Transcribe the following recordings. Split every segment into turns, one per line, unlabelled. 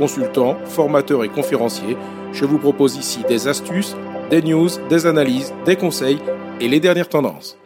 consultant, formateur et conférencier je vous propose ici des astuces, des news, des analyses, des conseils et les dernières tendances.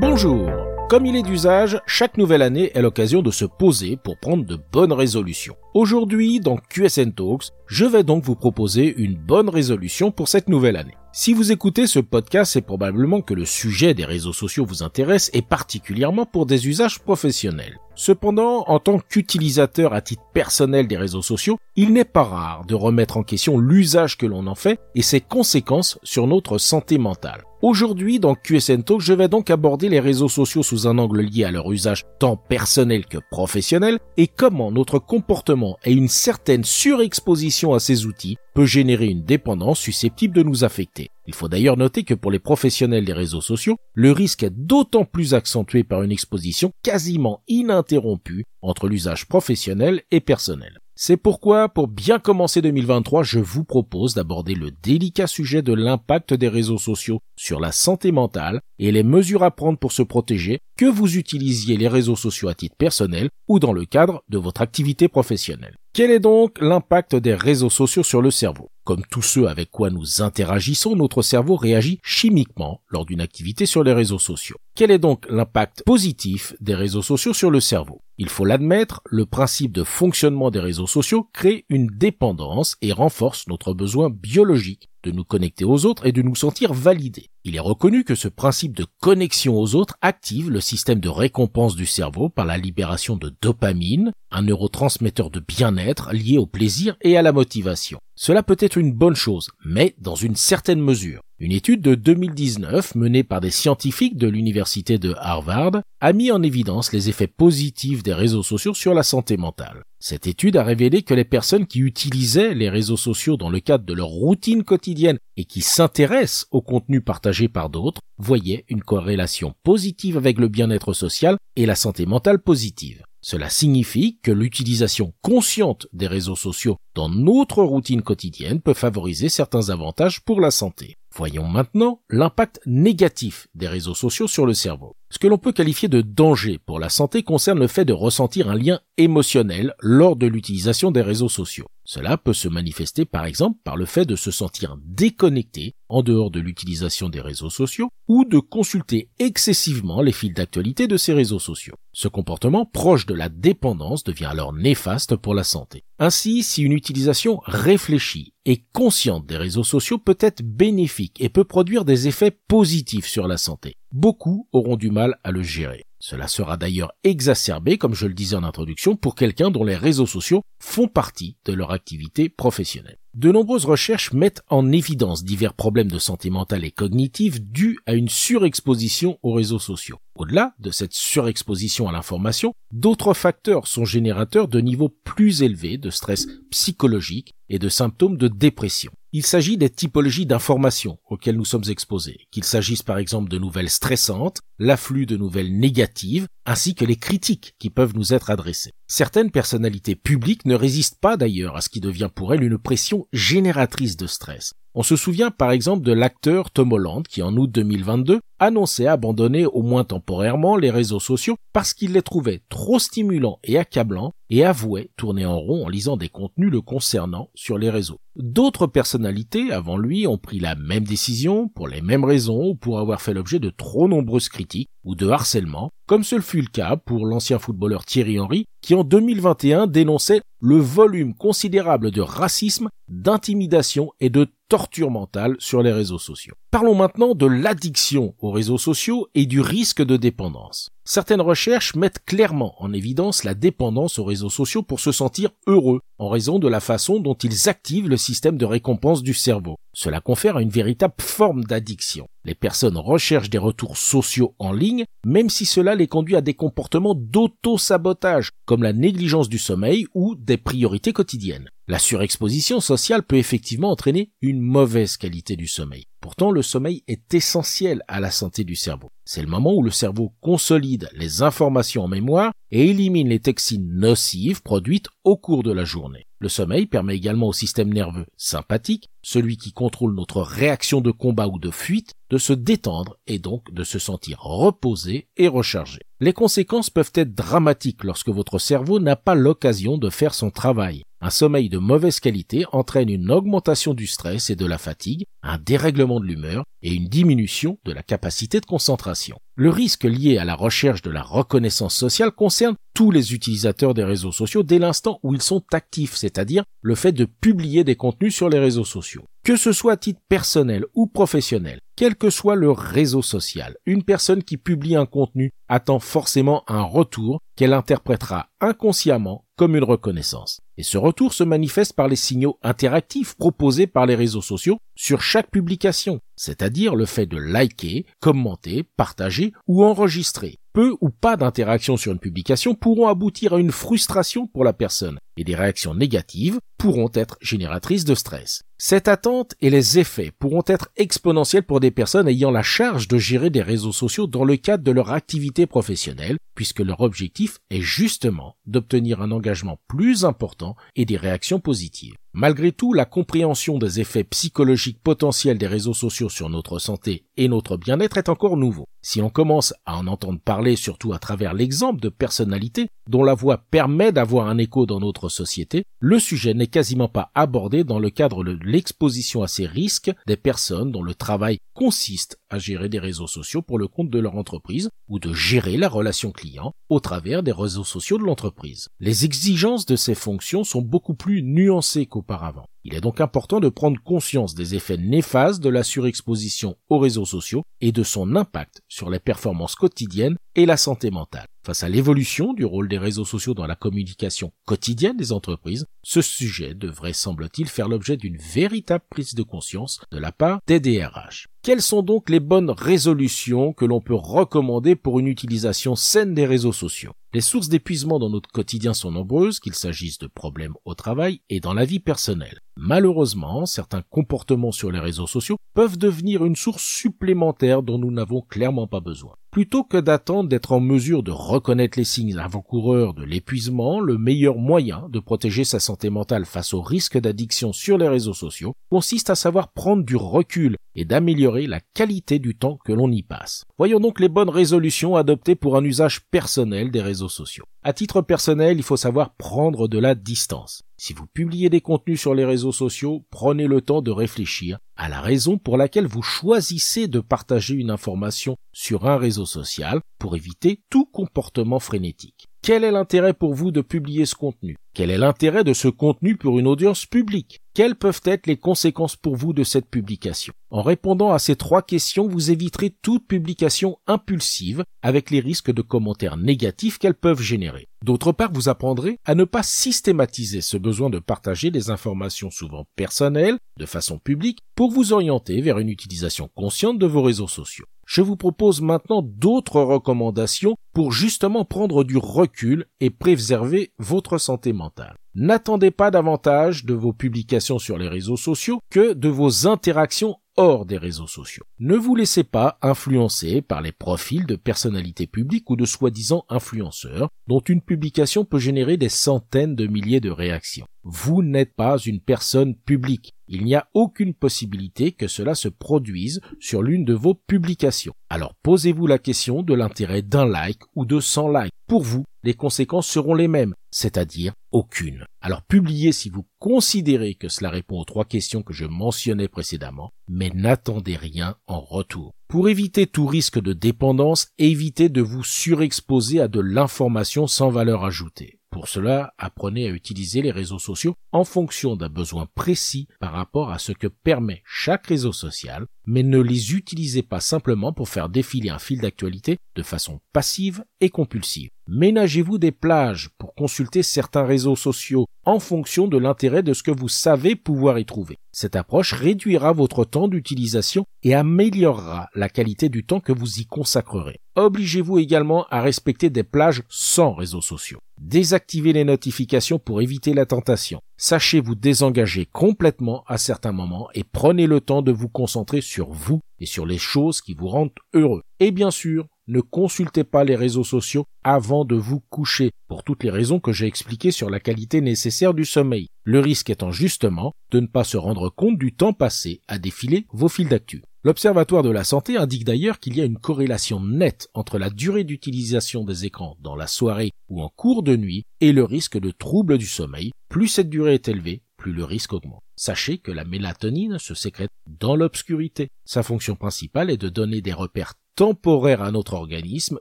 Bonjour comme il est d'usage, chaque nouvelle année est l'occasion de se poser pour prendre de bonnes résolutions. Aujourd'hui, dans QSN Talks, je vais donc vous proposer une bonne résolution pour cette nouvelle année. Si vous écoutez ce podcast, c'est probablement que le sujet des réseaux sociaux vous intéresse et particulièrement pour des usages professionnels. Cependant, en tant qu'utilisateur à titre personnel des réseaux sociaux, il n'est pas rare de remettre en question l'usage que l'on en fait et ses conséquences sur notre santé mentale. Aujourd'hui, dans QSN Talk, je vais donc aborder les réseaux sociaux sous un angle lié à leur usage tant personnel que professionnel et comment notre comportement et une certaine surexposition à ces outils peut générer une dépendance susceptible de nous affecter. Il faut d'ailleurs noter que pour les professionnels des réseaux sociaux, le risque est d'autant plus accentué par une exposition quasiment ininterrompue entre l'usage professionnel et personnel. C'est pourquoi, pour bien commencer 2023, je vous propose d'aborder le délicat sujet de l'impact des réseaux sociaux sur la santé mentale et les mesures à prendre pour se protéger, que vous utilisiez les réseaux sociaux à titre personnel ou dans le cadre de votre activité professionnelle. Quel est donc l'impact des réseaux sociaux sur le cerveau? Comme tous ceux avec quoi nous interagissons, notre cerveau réagit chimiquement lors d'une activité sur les réseaux sociaux. Quel est donc l'impact positif des réseaux sociaux sur le cerveau? Il faut l'admettre, le principe de fonctionnement des réseaux sociaux crée une dépendance et renforce notre besoin biologique de nous connecter aux autres et de nous sentir validés. Il est reconnu que ce principe de connexion aux autres active le système de récompense du cerveau par la libération de dopamine, un neurotransmetteur de bien-être lié au plaisir et à la motivation. Cela peut être une bonne chose, mais dans une certaine mesure. Une étude de 2019 menée par des scientifiques de l'université de Harvard a mis en évidence les effets positifs des réseaux sociaux sur la santé mentale. Cette étude a révélé que les personnes qui utilisaient les réseaux sociaux dans le cadre de leur routine quotidienne et qui s'intéressent au contenu partagé par d'autres voyaient une corrélation positive avec le bien-être social et la santé mentale positive. Cela signifie que l'utilisation consciente des réseaux sociaux dans notre routine quotidienne peut favoriser certains avantages pour la santé. Voyons maintenant l'impact négatif des réseaux sociaux sur le cerveau. Ce que l'on peut qualifier de danger pour la santé concerne le fait de ressentir un lien émotionnel lors de l'utilisation des réseaux sociaux. Cela peut se manifester par exemple par le fait de se sentir déconnecté en dehors de l'utilisation des réseaux sociaux ou de consulter excessivement les fils d'actualité de ces réseaux sociaux. Ce comportement proche de la dépendance devient alors néfaste pour la santé. Ainsi, si une utilisation réfléchie et consciente des réseaux sociaux peut être bénéfique et peut produire des effets positifs sur la santé. Beaucoup auront du mal à le gérer. Cela sera d'ailleurs exacerbé, comme je le disais en introduction, pour quelqu'un dont les réseaux sociaux font partie de leur activité professionnelle. De nombreuses recherches mettent en évidence divers problèmes de santé mentale et cognitive dus à une surexposition aux réseaux sociaux. Au-delà de cette surexposition à l'information, d'autres facteurs sont générateurs de niveaux plus élevés de stress psychologique et de symptômes de dépression. Il s'agit des typologies d'informations auxquelles nous sommes exposés, qu'il s'agisse par exemple de nouvelles stressantes, l'afflux de nouvelles négatives, ainsi que les critiques qui peuvent nous être adressées. Certaines personnalités publiques ne résistent pas d'ailleurs à ce qui devient pour elles une pression génératrice de stress. On se souvient par exemple de l'acteur Tom Holland qui en août 2022 annonçait abandonner au moins temporairement les réseaux sociaux parce qu'il les trouvait trop stimulants et accablants et avouait tourner en rond en lisant des contenus le concernant sur les réseaux. D'autres personnalités avant lui ont pris la même décision pour les mêmes raisons ou pour avoir fait l'objet de trop nombreuses critiques ou de harcèlement, comme ce fut le cas pour l'ancien footballeur Thierry Henry qui en 2021 dénonçait le volume considérable de racisme, d'intimidation et de torture mentale sur les réseaux sociaux. Parlons maintenant de l'addiction aux réseaux sociaux et du risque de dépendance. Certaines recherches mettent clairement en évidence la dépendance aux réseaux sociaux pour se sentir heureux, en raison de la façon dont ils activent le système de récompense du cerveau. Cela confère une véritable forme d'addiction. Les personnes recherchent des retours sociaux en ligne, même si cela les conduit à des comportements d'auto-sabotage, comme la négligence du sommeil ou des priorités quotidiennes. La surexposition sociale peut effectivement entraîner une mauvaise qualité du sommeil. Pourtant, le sommeil est essentiel à la santé du cerveau. C'est le moment où le cerveau consolide les informations en mémoire et élimine les toxines nocives produites au cours de la journée. Le sommeil permet également au système nerveux sympathique, celui qui contrôle notre réaction de combat ou de fuite, de se détendre et donc de se sentir reposé et rechargé. Les conséquences peuvent être dramatiques lorsque votre cerveau n'a pas l'occasion de faire son travail. Un sommeil de mauvaise qualité entraîne une augmentation du stress et de la fatigue, un dérèglement de l'humeur et une diminution de la capacité de concentration. Le risque lié à la recherche de la reconnaissance sociale concerne tous les utilisateurs des réseaux sociaux dès l'instant où ils sont actifs, c'est-à-dire le fait de publier des contenus sur les réseaux sociaux. Que ce soit à titre personnel ou professionnel, quel que soit le réseau social, une personne qui publie un contenu attend forcément un retour qu'elle interprétera inconsciemment comme une reconnaissance. Et ce retour se manifeste par les signaux interactifs proposés par les réseaux sociaux sur chaque publication, c'est-à-dire le fait de liker, commenter, partager ou enregistrer. Peu ou pas d'interactions sur une publication pourront aboutir à une frustration pour la personne, et des réactions négatives pourront être génératrices de stress. Cette attente et les effets pourront être exponentiels pour des personnes ayant la charge de gérer des réseaux sociaux dans le cadre de leur activité professionnelle, puisque leur objectif est justement d'obtenir un engagement plus important et des réactions positives. Malgré tout, la compréhension des effets psychologiques potentiels des réseaux sociaux sur notre santé et notre bien-être est encore nouveau. Si on commence à en entendre parler surtout à travers l'exemple de personnalités dont la voix permet d'avoir un écho dans notre société, le sujet n'est quasiment pas abordé dans le cadre de l'exposition à ces risques des personnes dont le travail consiste à gérer des réseaux sociaux pour le compte de leur entreprise ou de gérer la relation client au travers des réseaux sociaux de l'entreprise. Les exigences de ces fonctions sont beaucoup plus nuancées qu'auparavant. Il est donc important de prendre conscience des effets néfastes de la surexposition aux réseaux sociaux et de son impact sur les performances quotidiennes et la santé mentale. Face à l'évolution du rôle des réseaux sociaux dans la communication quotidienne des entreprises, ce sujet devrait, semble-t-il, faire l'objet d'une véritable prise de conscience de la part des DRH. Quelles sont donc les bonnes résolutions que l'on peut recommander pour une utilisation saine des réseaux sociaux? Les sources d'épuisement dans notre quotidien sont nombreuses, qu'il s'agisse de problèmes au travail et dans la vie personnelle. Malheureusement, certains comportements sur les réseaux sociaux peuvent devenir une source supplémentaire dont nous n'avons clairement pas besoin. Plutôt que d'attendre d'être en mesure de reconnaître les signes avant-coureurs de l'épuisement, le meilleur moyen de protéger sa santé mentale face au risque d'addiction sur les réseaux sociaux consiste à savoir prendre du recul et d'améliorer la qualité du temps que l'on y passe. Voyons donc les bonnes résolutions adoptées pour un usage personnel des réseaux sociaux. À titre personnel, il faut savoir prendre de la distance. Si vous publiez des contenus sur les réseaux sociaux, prenez le temps de réfléchir à la raison pour laquelle vous choisissez de partager une information sur un réseau social pour éviter tout comportement frénétique. Quel est l'intérêt pour vous de publier ce contenu? Quel est l'intérêt de ce contenu pour une audience publique? Quelles peuvent être les conséquences pour vous de cette publication? En répondant à ces trois questions, vous éviterez toute publication impulsive avec les risques de commentaires négatifs qu'elles peuvent générer. D'autre part, vous apprendrez à ne pas systématiser ce besoin de partager des informations souvent personnelles de façon publique pour vous orienter vers une utilisation consciente de vos réseaux sociaux. Je vous propose maintenant d'autres recommandations pour justement prendre du recul et préserver votre santé mentale. N'attendez pas davantage de vos publications sur les réseaux sociaux que de vos interactions hors des réseaux sociaux. Ne vous laissez pas influencer par les profils de personnalités publiques ou de soi-disant influenceurs dont une publication peut générer des centaines de milliers de réactions. Vous n'êtes pas une personne publique. Il n'y a aucune possibilité que cela se produise sur l'une de vos publications. Alors posez-vous la question de l'intérêt d'un like ou de 100 likes. Pour vous, les conséquences seront les mêmes, c'est-à-dire aucune. Alors publiez si vous considérez que cela répond aux trois questions que je mentionnais précédemment, mais n'attendez rien en retour. Pour éviter tout risque de dépendance, évitez de vous surexposer à de l'information sans valeur ajoutée. Pour cela, apprenez à utiliser les réseaux sociaux en fonction d'un besoin précis par rapport à ce que permet chaque réseau social, mais ne les utilisez pas simplement pour faire défiler un fil d'actualité de façon passive et compulsive. Ménagez-vous des plages pour consulter certains réseaux sociaux en fonction de l'intérêt de ce que vous savez pouvoir y trouver. Cette approche réduira votre temps d'utilisation et améliorera la qualité du temps que vous y consacrerez. Obligez-vous également à respecter des plages sans réseaux sociaux. Désactivez les notifications pour éviter la tentation. Sachez vous désengager complètement à certains moments et prenez le temps de vous concentrer sur vous et sur les choses qui vous rendent heureux. Et bien sûr, ne consultez pas les réseaux sociaux avant de vous coucher, pour toutes les raisons que j'ai expliquées sur la qualité nécessaire du sommeil. Le risque étant justement de ne pas se rendre compte du temps passé à défiler vos fils d'actu. L'Observatoire de la santé indique d'ailleurs qu'il y a une corrélation nette entre la durée d'utilisation des écrans dans la soirée ou en cours de nuit et le risque de troubles du sommeil. Plus cette durée est élevée, plus le risque augmente. Sachez que la mélatonine se sécrète dans l'obscurité. Sa fonction principale est de donner des repères temporaires à notre organisme,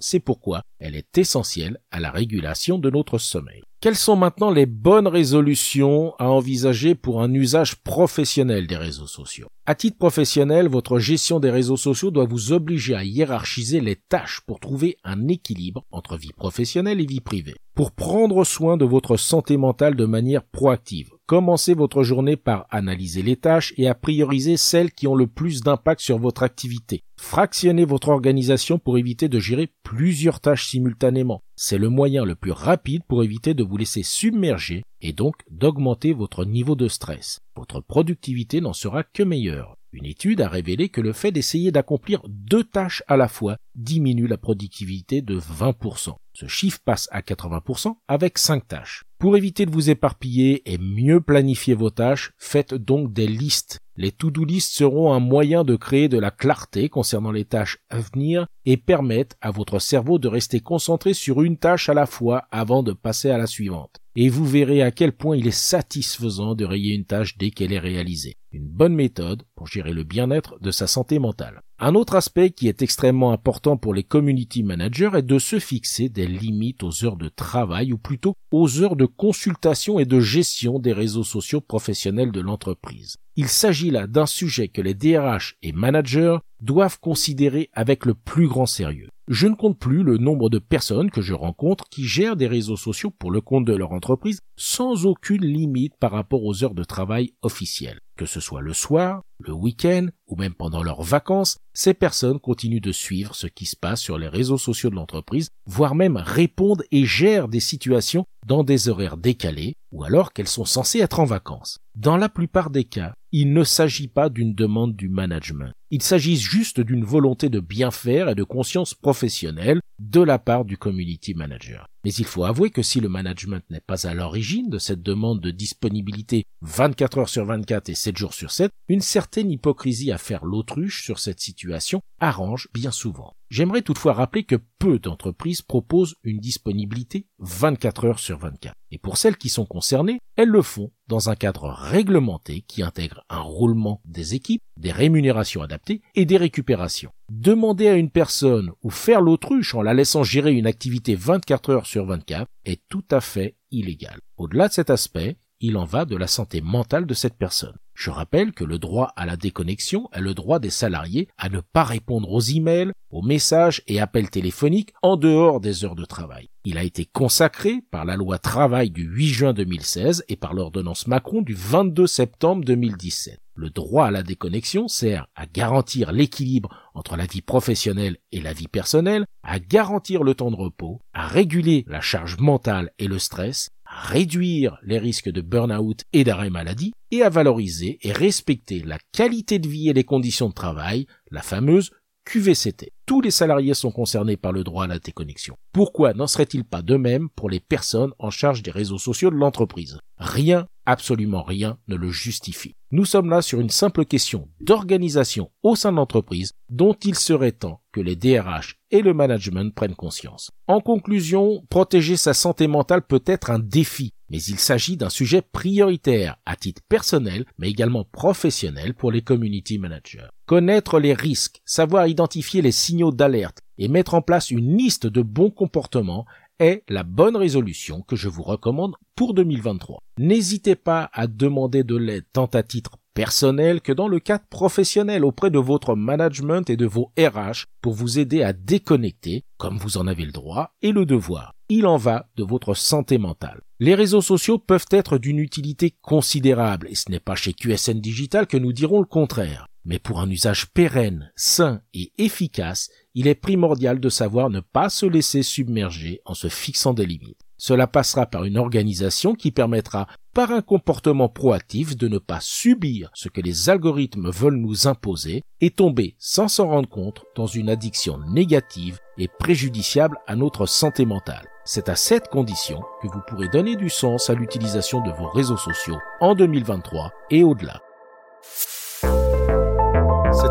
c'est pourquoi elle est essentielle à la régulation de notre sommeil. Quelles sont maintenant les bonnes résolutions à envisager pour un usage professionnel des réseaux sociaux? À titre professionnel, votre gestion des réseaux sociaux doit vous obliger à hiérarchiser les tâches pour trouver un équilibre entre vie professionnelle et vie privée. Pour prendre soin de votre santé mentale de manière proactive, commencez votre journée par analyser les tâches et à prioriser celles qui ont le plus d'impact sur votre activité. Fractionnez votre organisation pour éviter de gérer plusieurs tâches simultanément. C'est le moyen le plus rapide pour éviter de vous laisser submerger et donc d'augmenter votre niveau de stress. Votre productivité n'en sera que meilleure. Une étude a révélé que le fait d'essayer d'accomplir deux tâches à la fois diminue la productivité de 20%. Ce chiffre passe à 80% avec 5 tâches. Pour éviter de vous éparpiller et mieux planifier vos tâches, faites donc des listes. Les to-do listes seront un moyen de créer de la clarté concernant les tâches à venir et permettent à votre cerveau de rester concentré sur une tâche à la fois avant de passer à la suivante. Et vous verrez à quel point il est satisfaisant de rayer une tâche dès qu'elle est réalisée. Une bonne méthode pour gérer le bien-être de sa santé mentale. Un autre aspect qui est extrêmement important pour les community managers est de se fixer des limites aux heures de travail ou plutôt aux heures de consultation et de gestion des réseaux sociaux professionnels de l'entreprise. Il s'agit là d'un sujet que les DRH et managers doivent considérer avec le plus grand sérieux. Je ne compte plus le nombre de personnes que je rencontre qui gèrent des réseaux sociaux pour le compte de leur entreprise sans aucune limite par rapport aux heures de travail officielles. Que ce soit le soir, le week-end ou même pendant leurs vacances, ces personnes continuent de suivre ce qui se passe sur les réseaux sociaux de l'entreprise, voire même répondent et gèrent des situations dans des horaires décalés ou alors qu'elles sont censées être en vacances. Dans la plupart des cas, il ne s'agit pas d'une demande du management. Il s'agit juste d'une volonté de bien faire et de conscience professionnelle de la part du community manager. Mais il faut avouer que si le management n'est pas à l'origine de cette demande de disponibilité 24 heures sur 24 et 7 jours sur 7, une certaine hypocrisie à faire l'autruche sur cette situation arrange bien souvent. J'aimerais toutefois rappeler que peu d'entreprises proposent une disponibilité 24 heures sur 24. Et pour celles qui sont concernées, elles le font dans un cadre réglementé qui intègre un roulement des équipes, des rémunérations adaptées et des récupérations. Demander à une personne ou faire l'autruche en la laissant gérer une activité 24 heures sur 24 est tout à fait illégal. Au-delà de cet aspect, il en va de la santé mentale de cette personne. Je rappelle que le droit à la déconnexion est le droit des salariés à ne pas répondre aux emails, aux messages et appels téléphoniques en dehors des heures de travail. Il a été consacré par la loi travail du 8 juin 2016 et par l'ordonnance Macron du 22 septembre 2017. Le droit à la déconnexion sert à garantir l'équilibre entre la vie professionnelle et la vie personnelle, à garantir le temps de repos, à réguler la charge mentale et le stress, réduire les risques de burn-out et d'arrêt maladie et à valoriser et respecter la qualité de vie et les conditions de travail, la fameuse QVCT. Tous les salariés sont concernés par le droit à la déconnexion. Pourquoi n'en serait-il pas de même pour les personnes en charge des réseaux sociaux de l'entreprise? Rien, absolument rien ne le justifie. Nous sommes là sur une simple question d'organisation au sein de l'entreprise dont il serait temps que les DRH et le management prennent conscience. En conclusion, protéger sa santé mentale peut être un défi, mais il s'agit d'un sujet prioritaire à titre personnel, mais également professionnel pour les community managers. Connaître les risques, savoir identifier les signaux d'alerte et mettre en place une liste de bons comportements est la bonne résolution que je vous recommande pour 2023. N'hésitez pas à demander de l'aide tant à titre personnel que dans le cadre professionnel auprès de votre management et de vos RH pour vous aider à déconnecter, comme vous en avez le droit et le devoir. Il en va de votre santé mentale. Les réseaux sociaux peuvent être d'une utilité considérable et ce n'est pas chez QSN Digital que nous dirons le contraire. Mais pour un usage pérenne, sain et efficace, il est primordial de savoir ne pas se laisser submerger en se fixant des limites. Cela passera par une organisation qui permettra, par un comportement proactif, de ne pas subir ce que les algorithmes veulent nous imposer et tomber sans s'en rendre compte dans une addiction négative et préjudiciable à notre santé mentale. C'est à cette condition que vous pourrez donner du sens à l'utilisation de vos réseaux sociaux en 2023 et au-delà.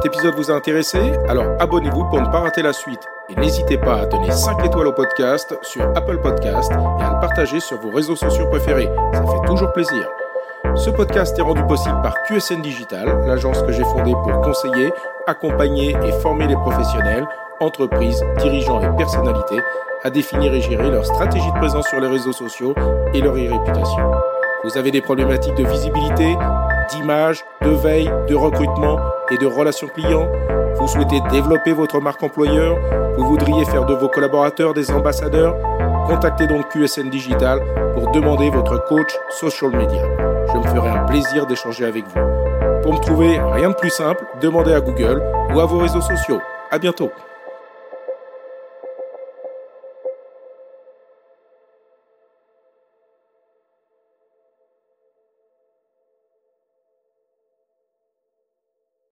Cet épisode vous a intéressé? Alors abonnez-vous pour ne pas rater la suite. Et n'hésitez pas à donner 5 étoiles au podcast sur Apple Podcast et à le partager sur vos réseaux sociaux préférés. Ça fait toujours plaisir. Ce podcast est rendu possible par QSN Digital, l'agence que j'ai fondée pour conseiller, accompagner et former les professionnels, entreprises, dirigeants et personnalités à définir et gérer leur stratégie de présence sur les réseaux sociaux et leur e-réputation. Vous avez des problématiques de visibilité, d'image, de veille, de recrutement et de relations clients Vous souhaitez développer votre marque employeur Vous voudriez faire de vos collaborateurs des ambassadeurs Contactez donc QSN Digital pour demander votre coach social media. Je me ferai un plaisir d'échanger avec vous. Pour me trouver, rien de plus simple, demandez à Google ou à vos réseaux sociaux. À bientôt.